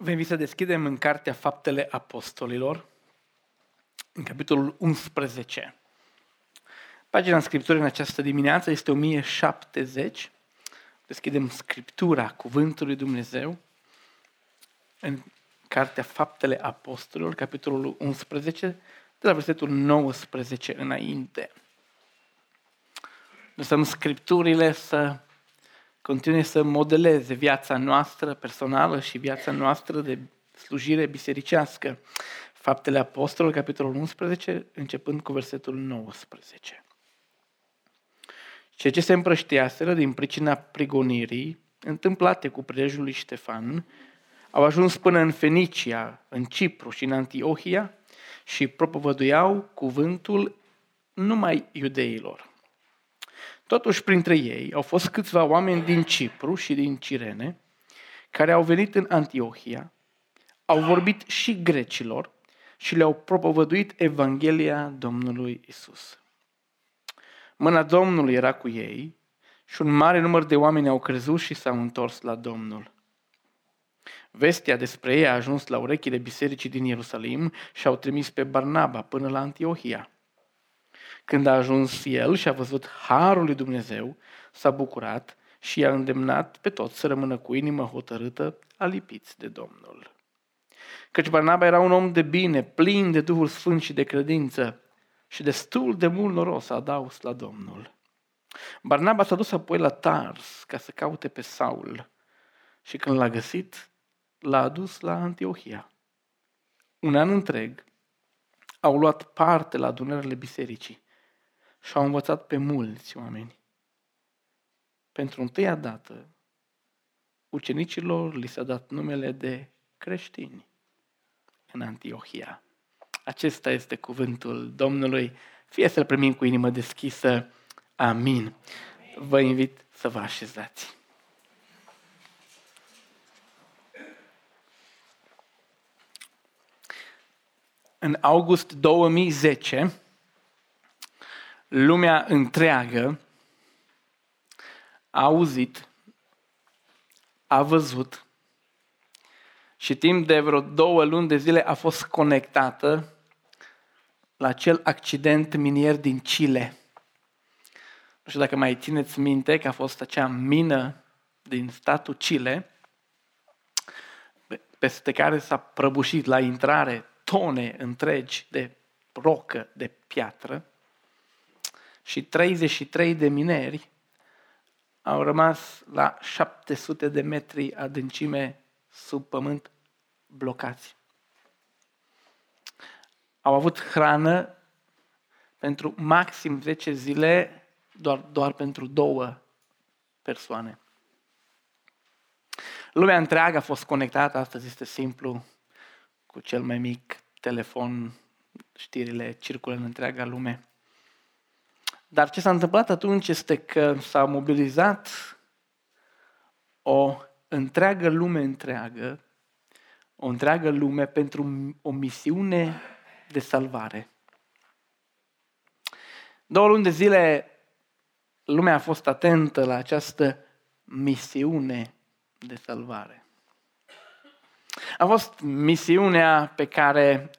Vă invit să deschidem în Cartea Faptele Apostolilor, în capitolul 11. Pagina în Scripturii în această dimineață este 1070. Deschidem Scriptura Cuvântului Dumnezeu în Cartea Faptele Apostolilor, capitolul 11, de la versetul 19 înainte. Lăsăm Scripturile să continue să modeleze viața noastră personală și viața noastră de slujire bisericească. Faptele Apostolului, capitolul 11, începând cu versetul 19. Ceea ce se împrășteaseră din pricina prigonirii, întâmplate cu prilejul lui Ștefan, au ajuns până în Fenicia, în Cipru și în Antiohia și propovăduiau cuvântul numai iudeilor. Totuși, printre ei au fost câțiva oameni din Cipru și din Cirene, care au venit în Antiohia, au vorbit și grecilor și le-au propovăduit Evanghelia Domnului Isus. Mâna Domnului era cu ei și un mare număr de oameni au crezut și s-au întors la Domnul. Vestea despre ei a ajuns la urechile bisericii din Ierusalim și au trimis pe Barnaba până la Antiohia. Când a ajuns el și a văzut harul lui Dumnezeu, s-a bucurat și i-a îndemnat pe toți să rămână cu inimă hotărâtă, alipiți de Domnul. Căci Barnaba era un om de bine, plin de Duhul Sfânt și de credință și destul de mult noros a adaus la Domnul. Barnaba s-a dus apoi la Tars ca să caute pe Saul și când l-a găsit, l-a adus la Antiohia. Un an întreg au luat parte la adunările bisericii și au învățat pe mulți oameni. Pentru întâia dată, ucenicilor li s-a dat numele de creștini în Antiohia. Acesta este cuvântul Domnului. Fie să-l primim cu inimă deschisă. Amin. Vă invit să vă așezați. În august 2010, lumea întreagă a auzit, a văzut și timp de vreo două luni de zile a fost conectată la acel accident minier din Chile. Nu știu dacă mai țineți minte că a fost acea mină din statul Chile, peste care s-a prăbușit la intrare tone întregi de rocă, de piatră, și 33 de mineri au rămas la 700 de metri adâncime sub pământ blocați. Au avut hrană pentru maxim 10 zile, doar, doar pentru două persoane. Lumea întreagă a fost conectată, astăzi este simplu, cu cel mai mic telefon, știrile circulă în întreaga lume. Dar ce s-a întâmplat atunci este că s-a mobilizat o întreagă lume întreagă, o întreagă lume pentru o misiune de salvare. Două luni de zile lumea a fost atentă la această misiune de salvare. A fost misiunea pe care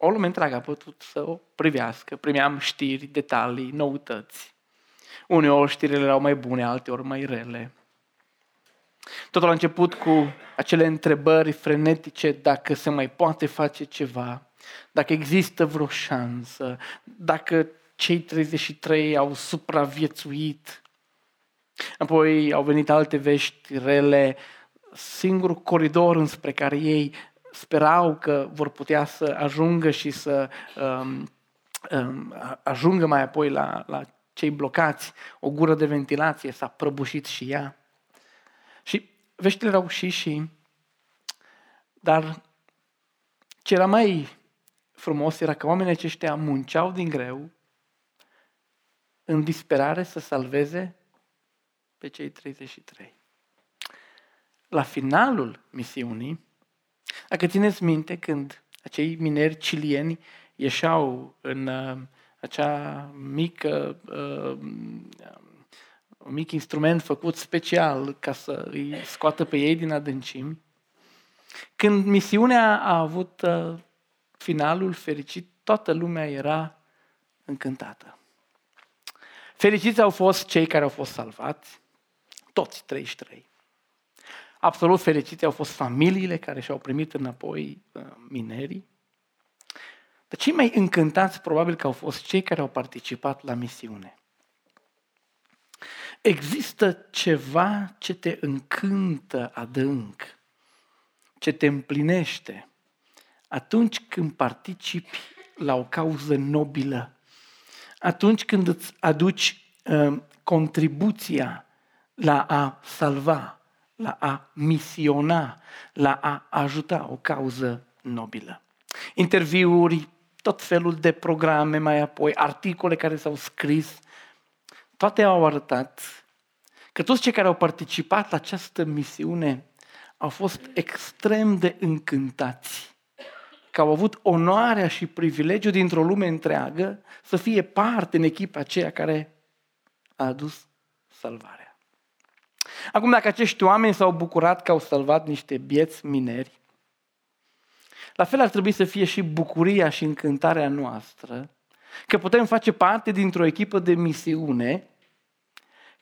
o lume întreagă a putut să o privească. Primeam știri, detalii, noutăți. Uneori știrile erau mai bune, alteori mai rele. Totul a început cu acele întrebări frenetice dacă se mai poate face ceva, dacă există vreo șansă, dacă cei 33 au supraviețuit. Apoi au venit alte vești rele, singurul coridor înspre care ei sperau că vor putea să ajungă și să um, um, ajungă mai apoi la, la cei blocați, o gură de ventilație s-a prăbușit și ea. Și veștile erau și și, dar ce era mai frumos era că oamenii aceștia munceau din greu în disperare să salveze pe cei 33. La finalul misiunii, dacă țineți minte când acei mineri cilieni ieșeau în uh, acea mică, uh, un mic instrument făcut special ca să îi scoată pe ei din adâncimi, Când misiunea a avut uh, finalul fericit, toată lumea era încântată. Fericiți au fost cei care au fost salvați, toți 33. Absolut fericiți au fost familiile care și-au primit înapoi uh, minerii. Dar cei mai încântați probabil că au fost cei care au participat la misiune. Există ceva ce te încântă adânc, ce te împlinește atunci când participi la o cauză nobilă, atunci când îți aduci uh, contribuția la a salva, la a misiona, la a ajuta o cauză nobilă. Interviuri, tot felul de programe mai apoi, articole care s-au scris, toate au arătat că toți cei care au participat la această misiune au fost extrem de încântați că au avut onoarea și privilegiul dintr-o lume întreagă să fie parte în echipa aceea care a adus salvarea. Acum, dacă acești oameni s-au bucurat că au salvat niște bieți mineri, la fel ar trebui să fie și bucuria și încântarea noastră că putem face parte dintr-o echipă de misiune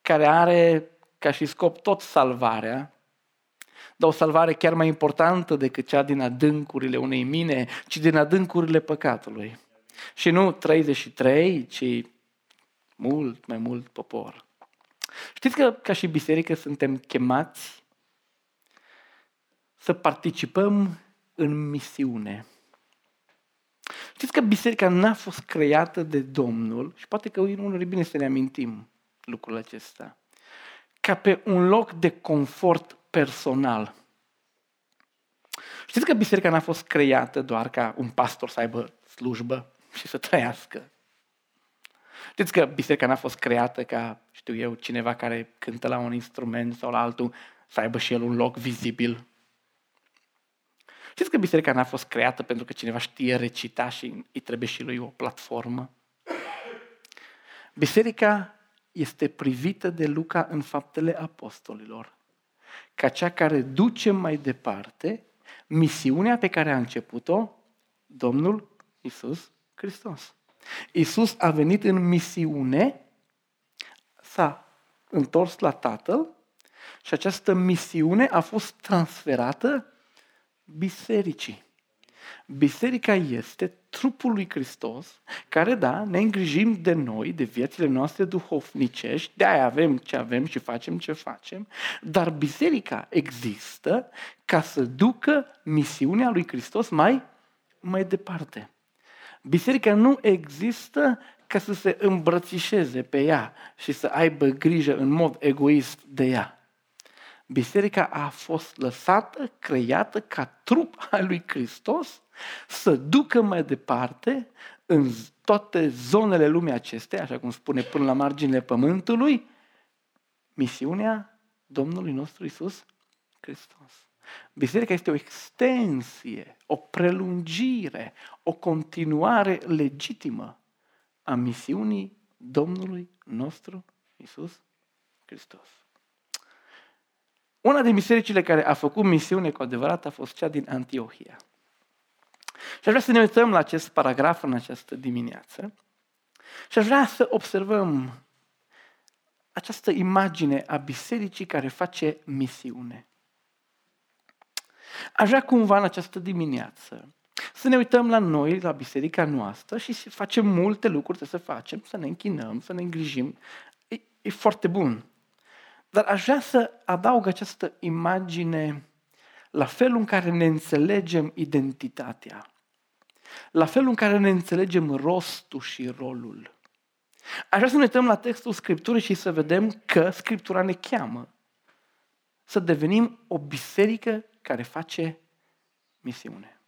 care are ca și scop tot salvarea, dar o salvare chiar mai importantă decât cea din adâncurile unei mine, ci din adâncurile păcatului. Și nu 33, ci mult mai mult popor. Știți că ca și biserică suntem chemați să participăm în misiune. Știți că biserica n-a fost creată de Domnul și poate că unul e bine să ne amintim lucrul acesta. Ca pe un loc de confort personal. Știți că biserica n-a fost creată doar ca un pastor să aibă slujbă și să trăiască. Știți că biserica n-a fost creată ca, știu eu, cineva care cântă la un instrument sau la altul să aibă și el un loc vizibil. Știți că biserica n-a fost creată pentru că cineva știe recita și îi trebuie și lui o platformă? Biserica este privită de Luca în faptele apostolilor ca cea care duce mai departe misiunea pe care a început-o Domnul Isus Hristos. Isus a venit în misiune, s-a întors la Tatăl și această misiune a fost transferată bisericii. Biserica este trupul lui Hristos, care, da, ne îngrijim de noi, de viețile noastre duhovnicești, de aia avem ce avem și facem ce facem, dar biserica există ca să ducă misiunea lui Hristos mai, mai departe. Biserica nu există ca să se îmbrățișeze pe ea și să aibă grijă în mod egoist de ea. Biserica a fost lăsată, creată ca trup al lui Hristos să ducă mai departe în toate zonele lumii acestea, așa cum spune până la marginile pământului, misiunea Domnului nostru Isus Hristos. Biserica este o extensie, o prelungire, o continuare legitimă a misiunii Domnului nostru Isus Hristos. Una din bisericile care a făcut misiune cu adevărat a fost cea din Antiohia. Și aș vrea să ne uităm la acest paragraf în această dimineață și aș vrea să observăm această imagine a bisericii care face misiune. Aș vrea cumva în această dimineață să ne uităm la noi, la biserica noastră și să facem multe lucruri, să facem, să ne închinăm, să ne îngrijim. E, e foarte bun. Dar aș vrea să adaug această imagine la felul în care ne înțelegem identitatea, la felul în care ne înțelegem rostul și rolul. Aș vrea să ne uităm la textul Scripturii și să vedem că Scriptura ne cheamă să devenim o biserică care face misiune.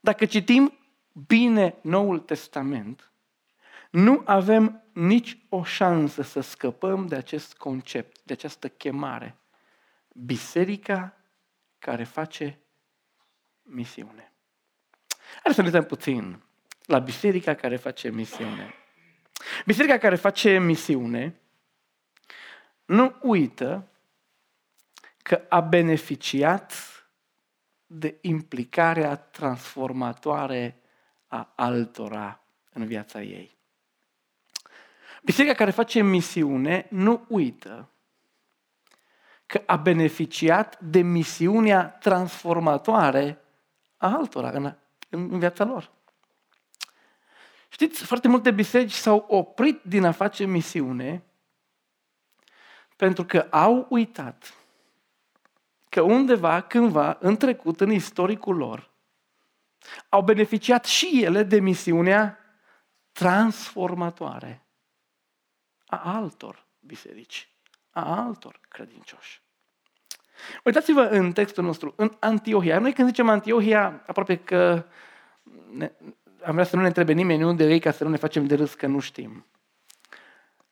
Dacă citim bine Noul Testament, nu avem nici o șansă să scăpăm de acest concept, de această chemare. Biserica care face misiune. Hai să ne uităm puțin la biserica care face misiune. Biserica care face misiune nu uită că a beneficiat de implicarea transformatoare a altora în viața ei. Biserica care face misiune nu uită că a beneficiat de misiunea transformatoare a altora în, în viața lor. Știți, foarte multe biserici s-au oprit din a face misiune pentru că au uitat că undeva, cândva, în trecut, în istoricul lor, au beneficiat și ele de misiunea transformatoare a altor biserici, a altor credincioși. Uitați-vă în textul nostru, în Antiohia. Noi când zicem Antiohia, aproape că ne, am vrea să nu ne întrebe nimeni unde e ca să nu ne facem de râs că nu știm.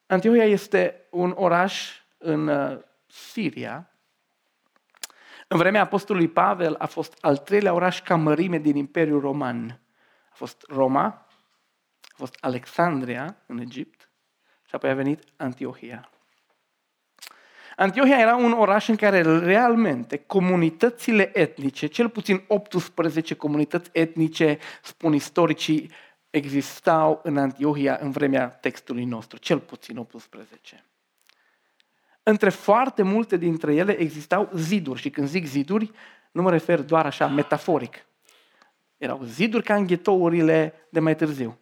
Antiohia este un oraș în uh, Siria. În vremea Apostolului Pavel a fost al treilea oraș ca mărime din Imperiul Roman. A fost Roma, a fost Alexandria în Egipt și apoi a venit Antiohia. Antiohia era un oraș în care realmente comunitățile etnice, cel puțin 18 comunități etnice, spun istoricii, existau în Antiohia în vremea textului nostru, cel puțin 18. Între foarte multe dintre ele existau ziduri și când zic ziduri, nu mă refer doar așa metaforic. Erau ziduri ca în ghetourile de mai târziu.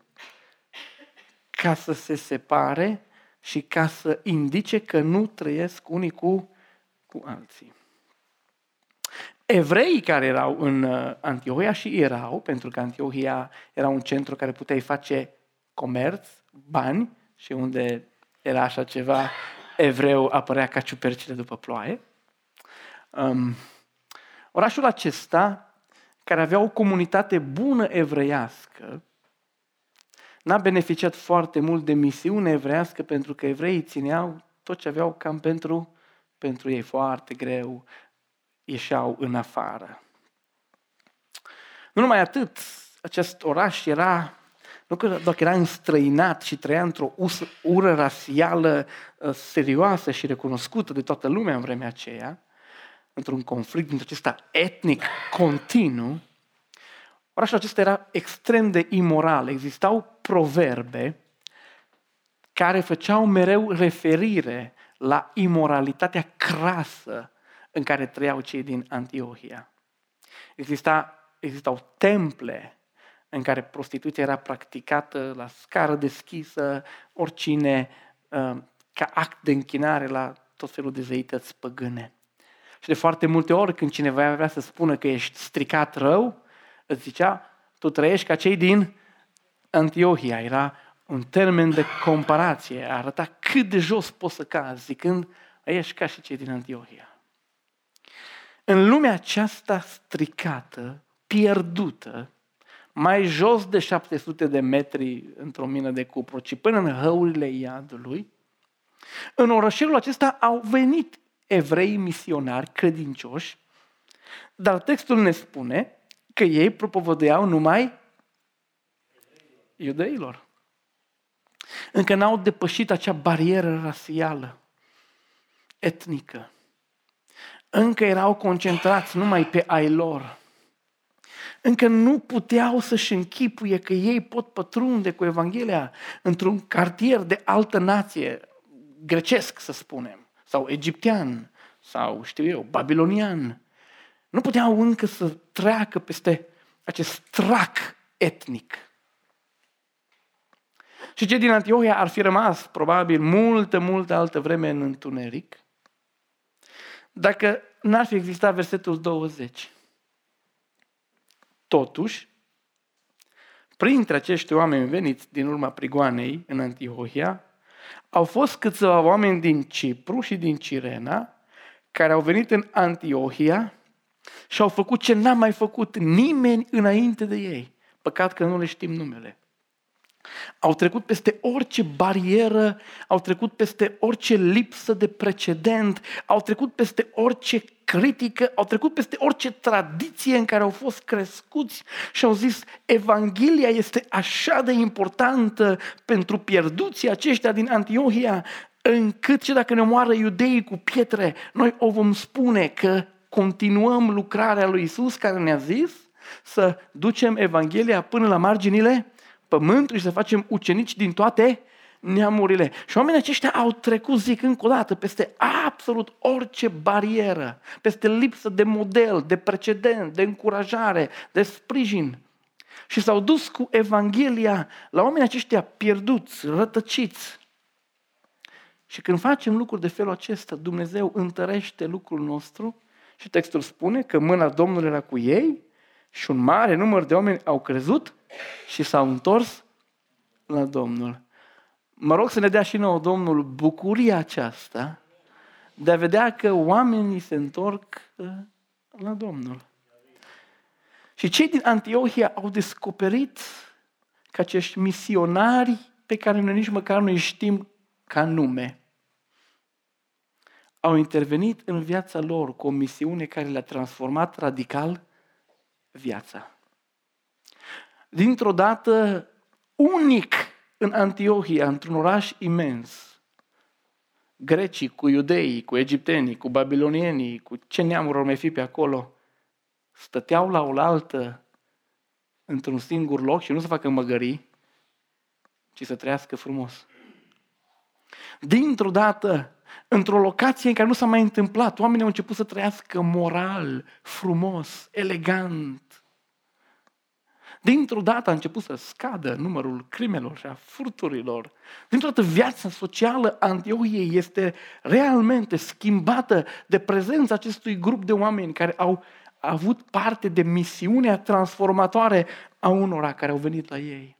Ca să se separe și ca să indice că nu trăiesc unii cu, cu alții. Evreii care erau în uh, Antiohia și erau, pentru că Antiohia era un centru care puteai face comerț, bani și unde era așa ceva, evreu apărea ca ciupercile după ploaie. Um, orașul acesta, care avea o comunitate bună evreiască, n-a beneficiat foarte mult de misiune evreiască pentru că evreii țineau tot ce aveau cam pentru, pentru ei foarte greu, ieșeau în afară. Nu numai atât, acest oraș era, nu că doar era înstrăinat și trăia într-o ură rasială uh, serioasă și recunoscută de toată lumea în vremea aceea, într-un conflict dintre acesta etnic continuu, Orașul acesta era extrem de imoral. Existau proverbe care făceau mereu referire la imoralitatea crasă în care trăiau cei din Antiohia. Exista, existau temple în care prostituția era practicată la scară deschisă, oricine, uh, ca act de închinare la tot felul de zeități păgâne. Și de foarte multe ori când cineva vrea să spună că ești stricat rău, îți zicea, tu trăiești ca cei din Antiohia. Era un termen de comparație, arăta cât de jos poți să cazi, zicând, ești ca și cei din Antiohia. În lumea aceasta stricată, pierdută, mai jos de 700 de metri într-o mină de cupru, ci până în hăurile iadului, în orășelul acesta au venit evrei misionari credincioși, dar textul ne spune că ei propovăduiau numai iudeilor. Încă n-au depășit acea barieră rasială, etnică. Încă erau concentrați numai pe ai lor. Încă nu puteau să-și închipuie că ei pot pătrunde cu Evanghelia într-un cartier de altă nație, grecesc să spunem, sau egiptean, sau știu eu, babilonian. Nu puteau încă să treacă peste acest trac etnic. Și cei din Antiohia ar fi rămas probabil multă, multă altă vreme în întuneric dacă n-ar fi existat versetul 20. Totuși, printre acești oameni veniți din urma prigoanei în Antiohia, au fost câțiva oameni din Cipru și din Cirena care au venit în Antiohia și au făcut ce n-a mai făcut nimeni înainte de ei. Păcat că nu le știm numele. Au trecut peste orice barieră, au trecut peste orice lipsă de precedent, au trecut peste orice critică, au trecut peste orice tradiție în care au fost crescuți și au zis Evanghelia este așa de importantă pentru pierduții aceștia din Antiohia, încât și dacă ne moară iudeii cu pietre, noi o vom spune că continuăm lucrarea lui Isus care ne-a zis să ducem Evanghelia până la marginile pământului și să facem ucenici din toate neamurile. Și oamenii aceștia au trecut, zic încă o dată, peste absolut orice barieră, peste lipsă de model, de precedent, de încurajare, de sprijin. Și s-au dus cu Evanghelia la oamenii aceștia pierduți, rătăciți. Și când facem lucruri de felul acesta, Dumnezeu întărește lucrul nostru și textul spune că mâna Domnului era cu ei și un mare număr de oameni au crezut și s-au întors la Domnul. Mă rog să ne dea și nouă Domnul bucuria aceasta de a vedea că oamenii se întorc uh, la Domnul. Și cei din Antiohia au descoperit că acești misionari pe care noi nici măcar nu știm ca nume, au intervenit în viața lor cu o misiune care le-a transformat radical viața. Dintr-o dată, unic în Antiohia, într-un oraș imens, grecii cu iudeii, cu egiptenii, cu babilonienii, cu ce neamuri ar mai fi pe acolo, stăteau la oaltă într-un singur loc și nu să facă măgării, ci să trăiască frumos. Dintr-o dată, într-o locație în care nu s-a mai întâmplat, oamenii au început să trăiască moral, frumos, elegant, Dintr-o dată a început să scadă numărul crimelor și a furturilor. Dintr-o dată viața socială a Antiohiei este realmente schimbată de prezența acestui grup de oameni care au avut parte de misiunea transformatoare a unora care au venit la ei.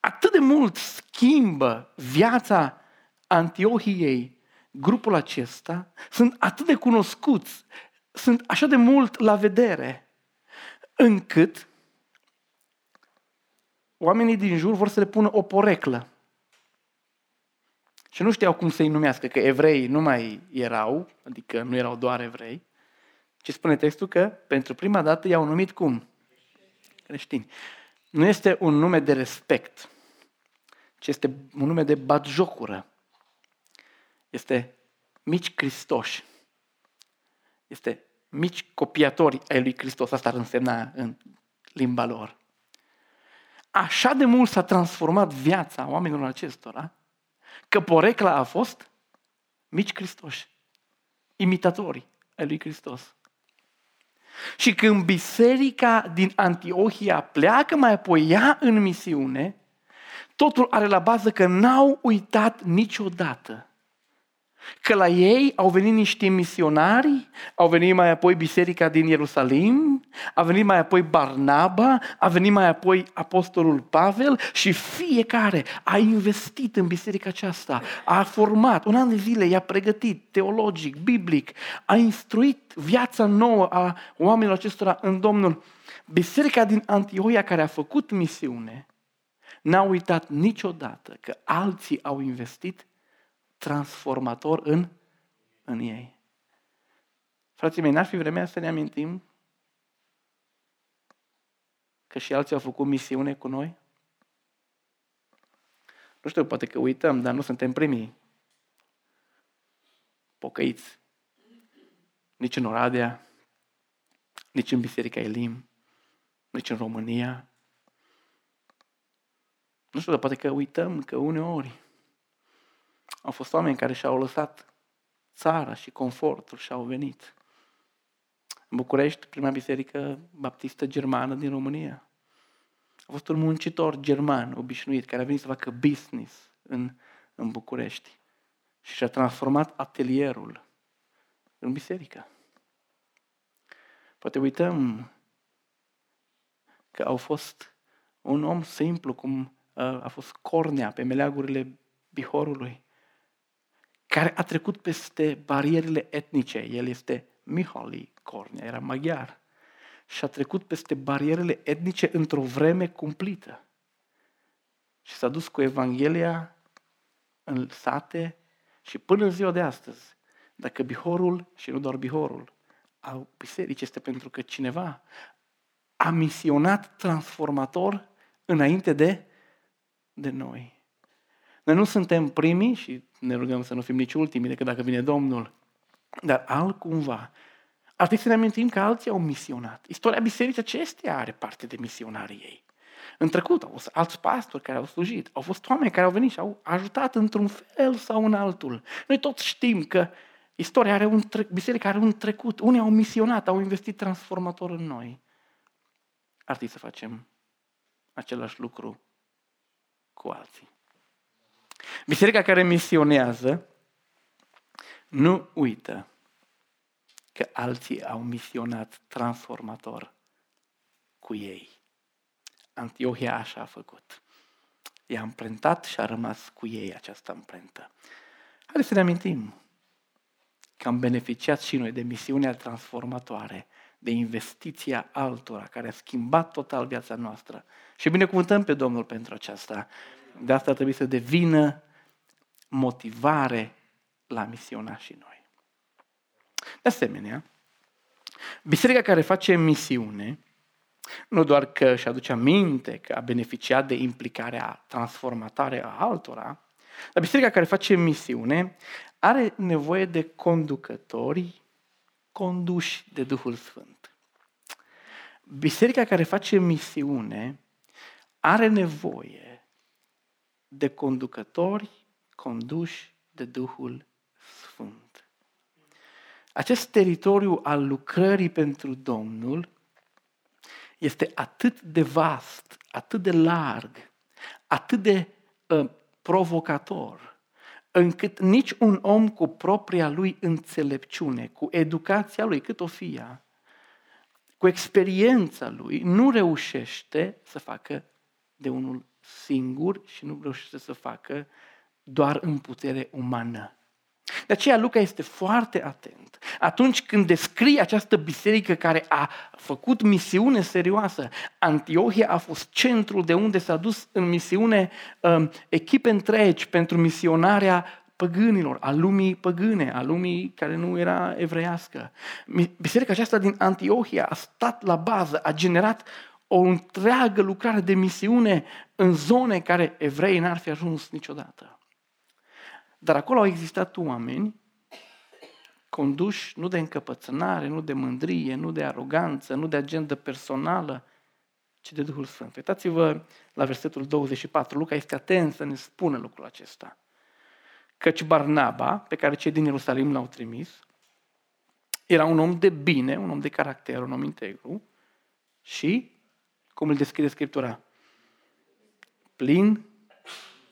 Atât de mult schimbă viața Antiohiei grupul acesta, sunt atât de cunoscuți, sunt așa de mult la vedere – încât oamenii din jur vor să le pună o poreclă. Și nu știau cum să-i numească, că evrei nu mai erau, adică nu erau doar evrei, ci spune textul că pentru prima dată i-au numit cum? Creștini. Nu este un nume de respect, ci este un nume de batjocură. Este mici cristoși. Este mici copiatori ai lui Hristos, asta ar însemna în limba lor. Așa de mult s-a transformat viața oamenilor acestora, că porecla a fost mici Hristoși, imitatori ai lui Hristos. Și când biserica din Antiohia pleacă mai apoi ea în misiune, totul are la bază că n-au uitat niciodată Că la ei au venit niște misionari, au venit mai apoi biserica din Ierusalim, a venit mai apoi Barnaba, a venit mai apoi apostolul Pavel și fiecare a investit în biserica aceasta, a format, un an de zile i-a pregătit teologic, biblic, a instruit viața nouă a oamenilor acestora în Domnul. Biserica din Antiohia care a făcut misiune, n-a uitat niciodată că alții au investit transformator în, în ei. Frații mei, n-ar fi vremea să ne amintim că și alții au făcut misiune cu noi? Nu știu, poate că uităm, dar nu suntem primii pocăiți. Nici în Oradea, nici în Biserica Elim, nici în România. Nu știu, dar poate că uităm că uneori au fost oameni care și-au lăsat țara și confortul și au venit. În București, prima biserică baptistă germană din România. A fost un muncitor german obișnuit care a venit să facă business în, în București și și-a transformat atelierul în biserică. Poate uităm că au fost un om simplu cum uh, a fost Cornea pe meleagurile Bihorului, care a trecut peste barierele etnice. El este Mihali Cornea, era maghiar. Și a trecut peste barierele etnice într-o vreme cumplită. Și s-a dus cu Evanghelia în sate și până în ziua de astăzi, dacă Bihorul, și nu doar Bihorul, au biserici, este pentru că cineva a misionat transformator înainte de, de noi. Noi nu suntem primii și ne rugăm să nu fim nici ultimii decât dacă vine Domnul. Dar altcumva, ar trebui să ne amintim că alții au misionat. Istoria bisericii acestea are parte de misionarii ei. În trecut au fost alți pastori care au slujit, au fost oameni care au venit și au ajutat într-un fel sau în altul. Noi toți știm că istoria are un tre- biserica are un trecut. Unii au misionat, au investit transformator în noi. Ar trebui să facem același lucru cu alții. Biserica care misionează nu uită că alții au misionat transformator cu ei. Antiohia așa a făcut. I-a împrentat și a rămas cu ei această împrentă. Haideți să ne amintim că am beneficiat și noi de misiunea transformatoare, de investiția altora care a schimbat total viața noastră. Și binecuvântăm pe Domnul pentru aceasta. De asta trebuie să devină motivare la misiona și noi. De asemenea, biserica care face misiune, nu doar că își aduce aminte că a beneficiat de implicarea transformatoare a altora, dar biserica care face misiune are nevoie de conducători conduși de Duhul Sfânt. Biserica care face misiune are nevoie de conducători conduși de Duhul Sfânt. Acest teritoriu al lucrării pentru Domnul este atât de vast, atât de larg, atât de uh, provocator, încât nici un om cu propria lui înțelepciune, cu educația lui, cât o fie, cu experiența lui, nu reușește să facă de unul singur și nu reușește să facă doar în putere umană. De aceea Luca este foarte atent. Atunci când descrie această biserică care a făcut misiune serioasă, Antiohia a fost centrul de unde s-a dus în misiune um, echipe întregi pentru misionarea păgânilor, a lumii păgâne, a lumii care nu era evreiască. Biserica aceasta din Antiohia a stat la bază, a generat o întreagă lucrare de misiune în zone care evrei n-ar fi ajuns niciodată. Dar acolo au existat oameni conduși nu de încăpățânare, nu de mândrie, nu de aroganță, nu de agendă personală, ci de Duhul Sfânt. Uitați-vă la versetul 24. Luca este atent să ne spună lucrul acesta. Căci Barnaba, pe care cei din Ierusalim l-au trimis, era un om de bine, un om de caracter, un om integru și, cum îl descrie Scriptura, plin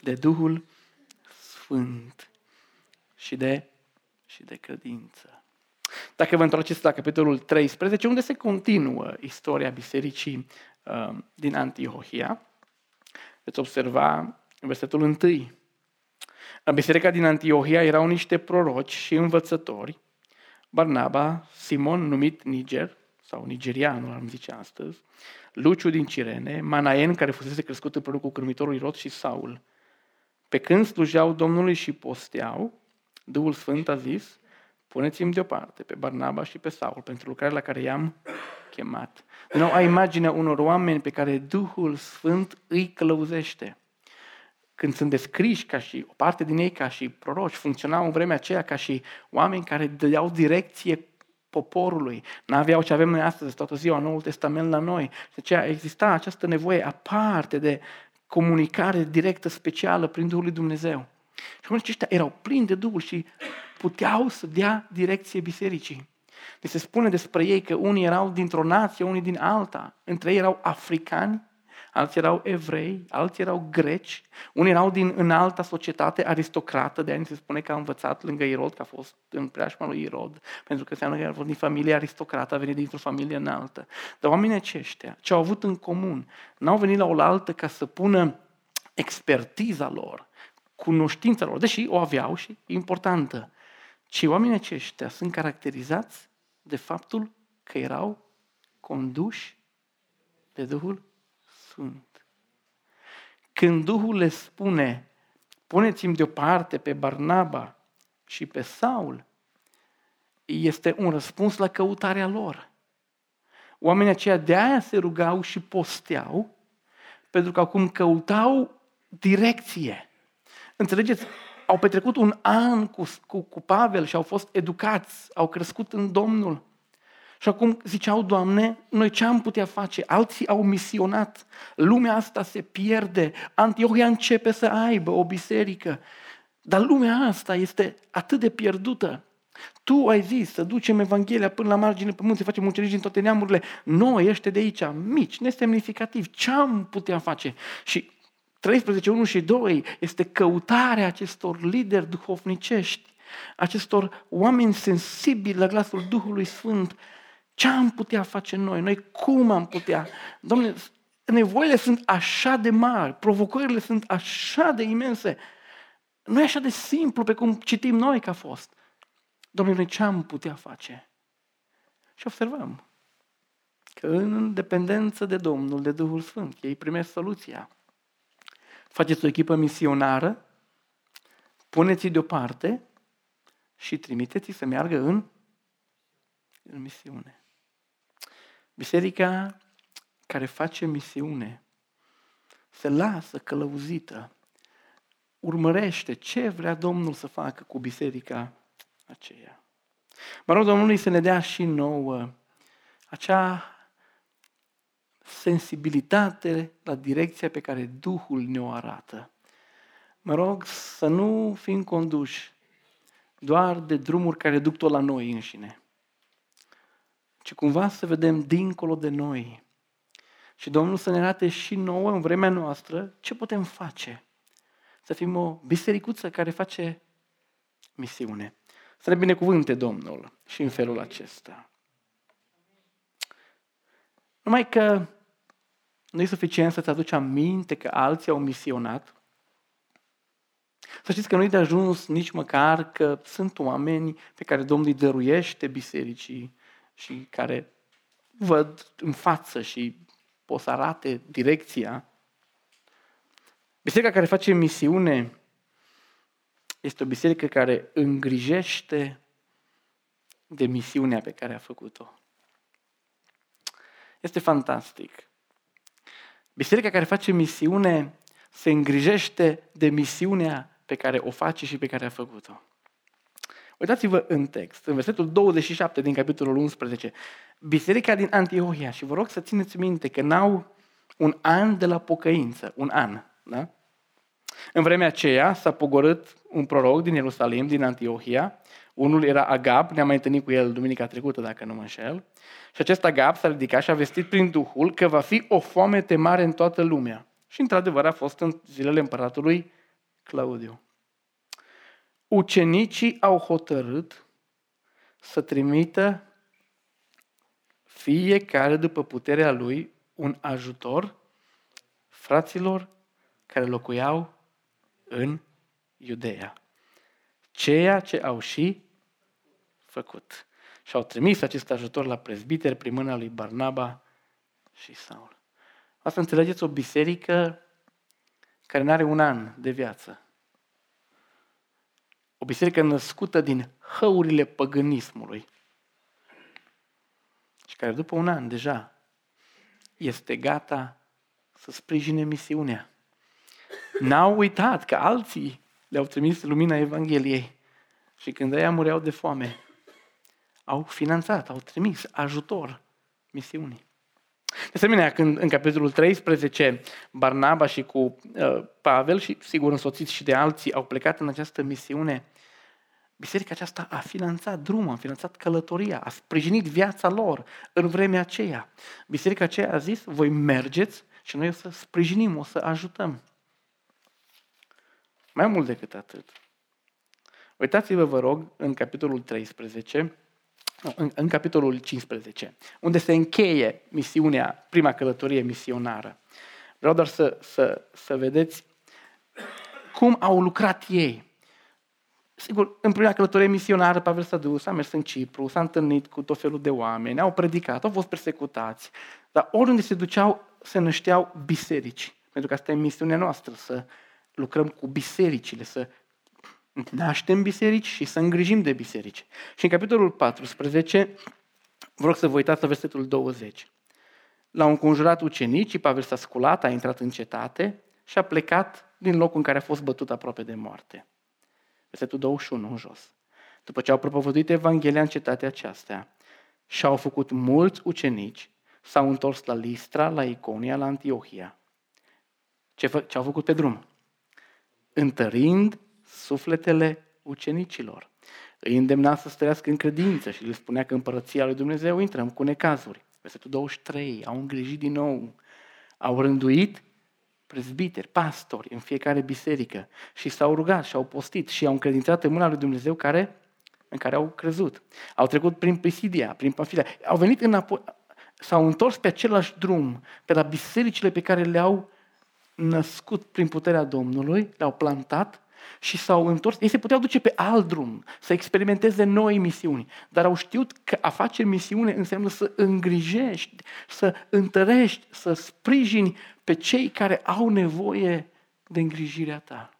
de Duhul Sfânt și de, și de credință. Dacă vă întoarceți la capitolul 13, unde se continuă istoria bisericii uh, din Antiohia, veți observa în versetul 1. În biserica din Antiohia erau niște proroci și învățători, Barnaba, Simon numit Niger, sau nigerianul am zice astăzi, Luciu din Cirene, Manaen, care fusese crescut împreună cu cârmitorul Irod și Saul, pe când slujeau Domnului și posteau, Duhul Sfânt a zis, puneți-mi deoparte pe Barnaba și pe Saul pentru lucrarea la care i-am chemat. Din nou, ai imaginea unor oameni pe care Duhul Sfânt îi călăuzește. Când sunt descriși ca și o parte din ei ca și proroci, funcționau în vremea aceea ca și oameni care dădeau direcție poporului. N-aveau ce avem noi astăzi, toată ziua, Noul Testament la noi. De aceea exista această nevoie aparte de comunicare directă, specială, prin Duhul lui Dumnezeu. Și oamenii aceștia erau plini de Duhul și puteau să dea direcție bisericii. Deci se spune despre ei că unii erau dintr-o nație, unii din alta. Între ei erau africani, alții erau evrei, alții erau greci, unii erau din în alta societate aristocrată, de ani se spune că a învățat lângă Irod, că a fost în preajma lui Irod, pentru că înseamnă că a fost din familie aristocrată, a venit dintr-o familie înaltă. Dar oamenii aceștia, ce au avut în comun, n-au venit la oaltă ca să pună expertiza lor, cunoștința lor, deși o aveau și importantă, ci oamenii aceștia sunt caracterizați de faptul că erau conduși de Duhul Sfânt. Când Duhul le spune, puneți-mi deoparte pe Barnaba și pe Saul, este un răspuns la căutarea lor. Oamenii aceia de aia se rugau și posteau, pentru că acum căutau direcție. Înțelegeți? au petrecut un an cu, cu, cu Pavel și au fost educați, au crescut în Domnul. Și acum ziceau, Doamne, noi ce am putea face? Alții au misionat, lumea asta se pierde, Antiohia începe să aibă o biserică, dar lumea asta este atât de pierdută. Tu ai zis să ducem Evanghelia până la marginea pământului, să facem ucenici în toate neamurile. Noi, ăștia de aici, mici, nesemnificativ, ce am putea face? Și 13, 1 și 2 este căutarea acestor lideri duhovnicești, acestor oameni sensibili la glasul Duhului Sfânt. Ce am putea face noi? Noi cum am putea? Domnule, nevoile sunt așa de mari, provocările sunt așa de imense. Nu e așa de simplu pe cum citim noi că a fost. Domnule, ce am putea face? Și observăm că în dependență de Domnul, de Duhul Sfânt, ei primesc soluția. Faceți o echipă misionară, puneți-i deoparte și trimiteți-i să meargă în, în misiune. Biserica care face misiune se lasă călăuzită, urmărește ce vrea Domnul să facă cu biserica aceea. Mă rog Domnului să ne dea și nouă acea sensibilitate la direcția pe care Duhul ne-o arată. Mă rog să nu fim conduși doar de drumuri care duc tot la noi înșine, ci cumva să vedem dincolo de noi. Și Domnul să ne arate și nouă în vremea noastră ce putem face. Să fim o bisericuță care face misiune. Să ne binecuvânte Domnul și în felul acesta. Numai că nu e suficient să-ți aduci aminte că alții au misionat. Să știți că nu e de ajuns nici măcar că sunt oameni pe care Domnul îi dăruiește bisericii și care văd în față și pot să arate direcția. Biserica care face misiune este o biserică care îngrijește de misiunea pe care a făcut-o. Este fantastic. Biserica care face misiune se îngrijește de misiunea pe care o face și pe care a făcut-o. Uitați-vă în text, în versetul 27 din capitolul 11. Biserica din Antiohia, și vă rog să țineți minte că n-au un an de la pocăință, un an, da? În vremea aceea s-a pogorât un proroc din Ierusalim, din Antiohia. Unul era Agab, ne-am mai întâlnit cu el duminica trecută, dacă nu mă înșel. Și acest Agab s-a ridicat și a vestit prin Duhul că va fi o foamete mare în toată lumea. Și într-adevăr a fost în zilele împăratului Claudiu. Ucenicii au hotărât să trimită fiecare după puterea lui un ajutor fraților care locuiau în Iudeea. Ceea ce au și făcut. Și au trimis acest ajutor la prezbiteri prin mâna lui Barnaba și Saul. Asta înțelegeți o biserică care nu are un an de viață. O biserică născută din hăurile păgânismului. Și care după un an deja este gata să sprijine misiunea. N-au uitat că alții le-au trimis lumina Evangheliei și când ei mureau de foame, au finanțat, au trimis ajutor misiunii. De asemenea, când în capitolul 13 Barnaba și cu uh, Pavel și sigur însoțiți și de alții au plecat în această misiune, biserica aceasta a finanțat drumul, a finanțat călătoria, a sprijinit viața lor în vremea aceea. Biserica aceea a zis, voi mergeți și noi o să sprijinim, o să ajutăm. Mai mult decât atât. Uitați-vă, vă rog, în capitolul 13, în, în capitolul 15, unde se încheie misiunea, prima călătorie misionară. Vreau doar să, să, să vedeți cum au lucrat ei. Sigur, în prima călătorie misionară, Pavel s-a dus, a mers în Cipru, s-a întâlnit cu tot felul de oameni, au predicat, au fost persecutați, dar oriunde se duceau, se nășteau biserici. Pentru că asta e misiunea noastră, să lucrăm cu bisericile, să naștem biserici și să îngrijim de biserici. Și în capitolul 14, vă rog să vă uitați la versetul 20. L-au înconjurat ucenicii, Pavel s-a sculat, a intrat în cetate și a plecat din locul în care a fost bătut aproape de moarte. versetul 21 în jos. După ce au propovăduit Evanghelia în cetatea aceasta și au făcut mulți ucenici, s-au întors la Listra, la Iconia, la Antiohia. Ce, fă, ce au făcut pe drum? Întărind sufletele ucenicilor. Îi îndemna să străiască în credință și le spunea că împărăția lui Dumnezeu intrăm cu necazuri. Versetul 23, au îngrijit din nou, au rânduit prezbiteri, pastori în fiecare biserică și s-au rugat și au postit și au încredințat în mâna lui Dumnezeu care, în care au crezut. Au trecut prin Pisidia, prin Pafilia, au venit înapoi, s-au întors pe același drum, pe la bisericile pe care le-au născut prin puterea Domnului, le-au plantat și s-au întors. Ei se puteau duce pe alt drum, să experimenteze noi misiuni, dar au știut că a face misiune înseamnă să îngrijești, să întărești, să sprijini pe cei care au nevoie de îngrijirea ta.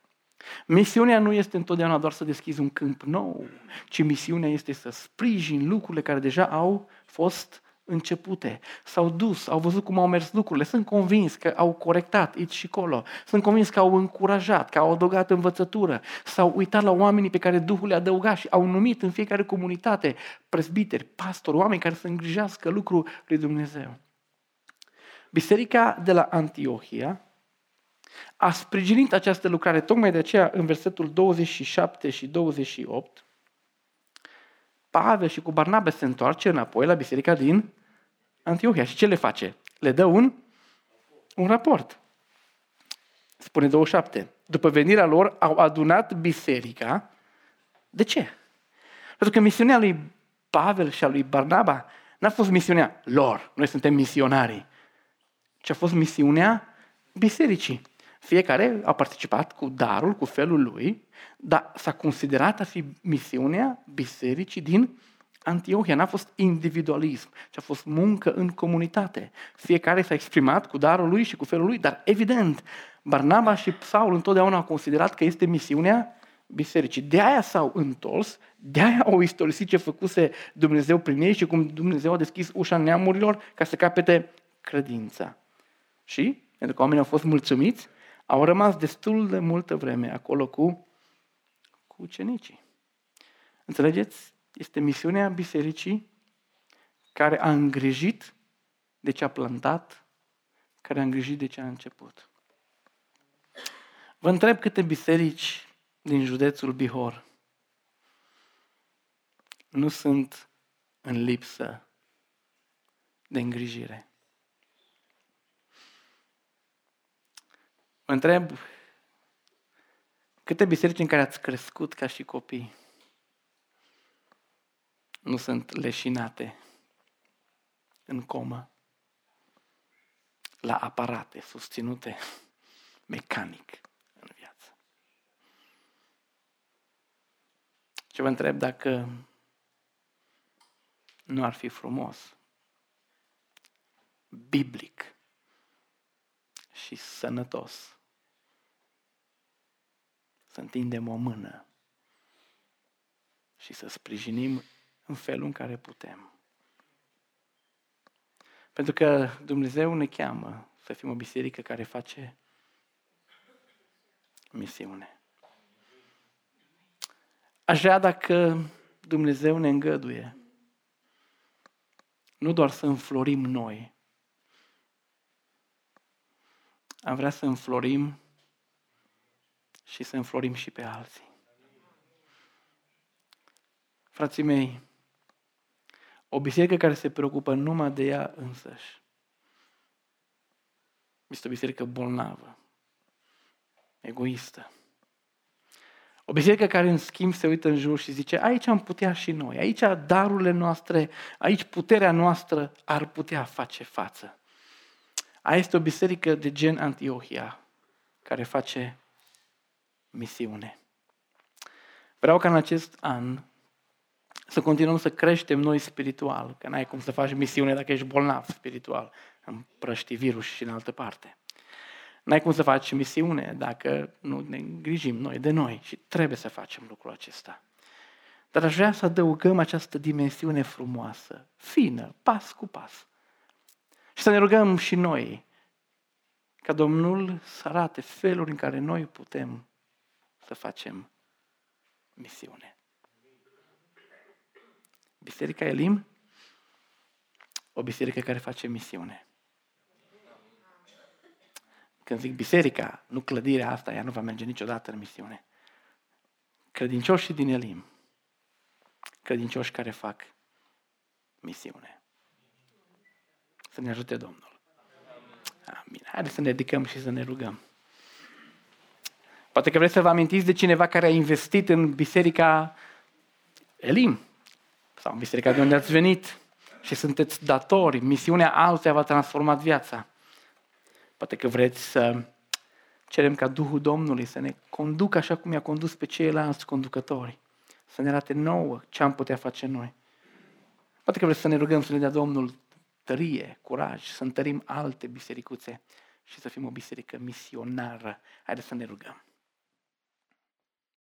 Misiunea nu este întotdeauna doar să deschizi un câmp nou, ci misiunea este să sprijini lucrurile care deja au fost începute. S-au dus, au văzut cum au mers lucrurile. Sunt convins că au corectat aici și acolo. Sunt convins că au încurajat, că au adăugat învățătură. S-au uitat la oamenii pe care Duhul le-a adăugat și au numit în fiecare comunitate presbiteri, pastori, oameni care să îngrijească lucrul lui Dumnezeu. Biserica de la Antiohia a sprijinit această lucrare, tocmai de aceea în versetul 27 și 28, Pavel și cu Barnabe se întoarce înapoi la biserica din Antiohia. Și ce le face? Le dă un, un raport. Spune 27. După venirea lor au adunat biserica. De ce? Pentru că misiunea lui Pavel și a lui Barnaba n-a fost misiunea lor. Noi suntem misionarii. Ci a fost misiunea bisericii. Fiecare a participat cu darul, cu felul lui, dar s-a considerat a fi misiunea bisericii din Antiohia. N-a fost individualism, ci a fost muncă în comunitate. Fiecare s-a exprimat cu darul lui și cu felul lui, dar evident, Barnaba și Saul întotdeauna au considerat că este misiunea bisericii. De aia s-au întors, de aia au istorisit ce făcuse Dumnezeu prin ei și cum Dumnezeu a deschis ușa neamurilor ca să capete credința. Și, pentru că oamenii au fost mulțumiți, au rămas destul de multă vreme acolo cu, cu ucenicii. Înțelegeți? Este misiunea bisericii care a îngrijit de ce a plantat, care a îngrijit de ce a început. Vă întreb câte biserici din județul Bihor nu sunt în lipsă de îngrijire. Mă întreb câte biserici în care ați crescut ca și copii nu sunt leșinate în comă, la aparate susținute mecanic în viață. Ce vă întreb dacă nu ar fi frumos, biblic și sănătos să întindem o mână și să sprijinim în felul în care putem. Pentru că Dumnezeu ne cheamă să fim o biserică care face misiune. Aș vrea dacă Dumnezeu ne îngăduie, nu doar să înflorim noi, am vrea să înflorim și să înflorim și pe alții. Frații mei, o biserică care se preocupă numai de ea însăși este o biserică bolnavă, egoistă. O biserică care în schimb se uită în jur și zice, aici am putea și noi, aici darurile noastre, aici puterea noastră ar putea face față. Aia este o biserică de gen Antiohia, care face misiune. Vreau ca în acest an să continuăm să creștem noi spiritual, că n-ai cum să faci misiune dacă ești bolnav spiritual, împrăști virus și în altă parte. N-ai cum să faci misiune dacă nu ne îngrijim noi de noi și trebuie să facem lucrul acesta. Dar aș vrea să adăugăm această dimensiune frumoasă, fină, pas cu pas. Și să ne rugăm și noi ca Domnul să arate felul în care noi putem să facem misiune. Biserica Elim? O biserică care face misiune. Când zic biserica, nu clădirea asta, ea nu va merge niciodată în misiune. Credincioșii din Elim, credincioși care fac misiune. Să ne ajute Domnul. Amin. Haideți să ne ridicăm și să ne rugăm. Poate că vreți să vă amintiți de cineva care a investit în biserica Elim sau în biserica de unde ați venit și sunteți datori. Misiunea altuia v-a transformat viața. Poate că vreți să cerem ca Duhul Domnului să ne conducă așa cum i-a condus pe ceilalți conducători. Să ne arate nouă ce am putea face noi. Poate că vreți să ne rugăm să ne dea Domnul tărie, curaj, să întărim alte bisericuțe și să fim o biserică misionară. Haideți să ne rugăm.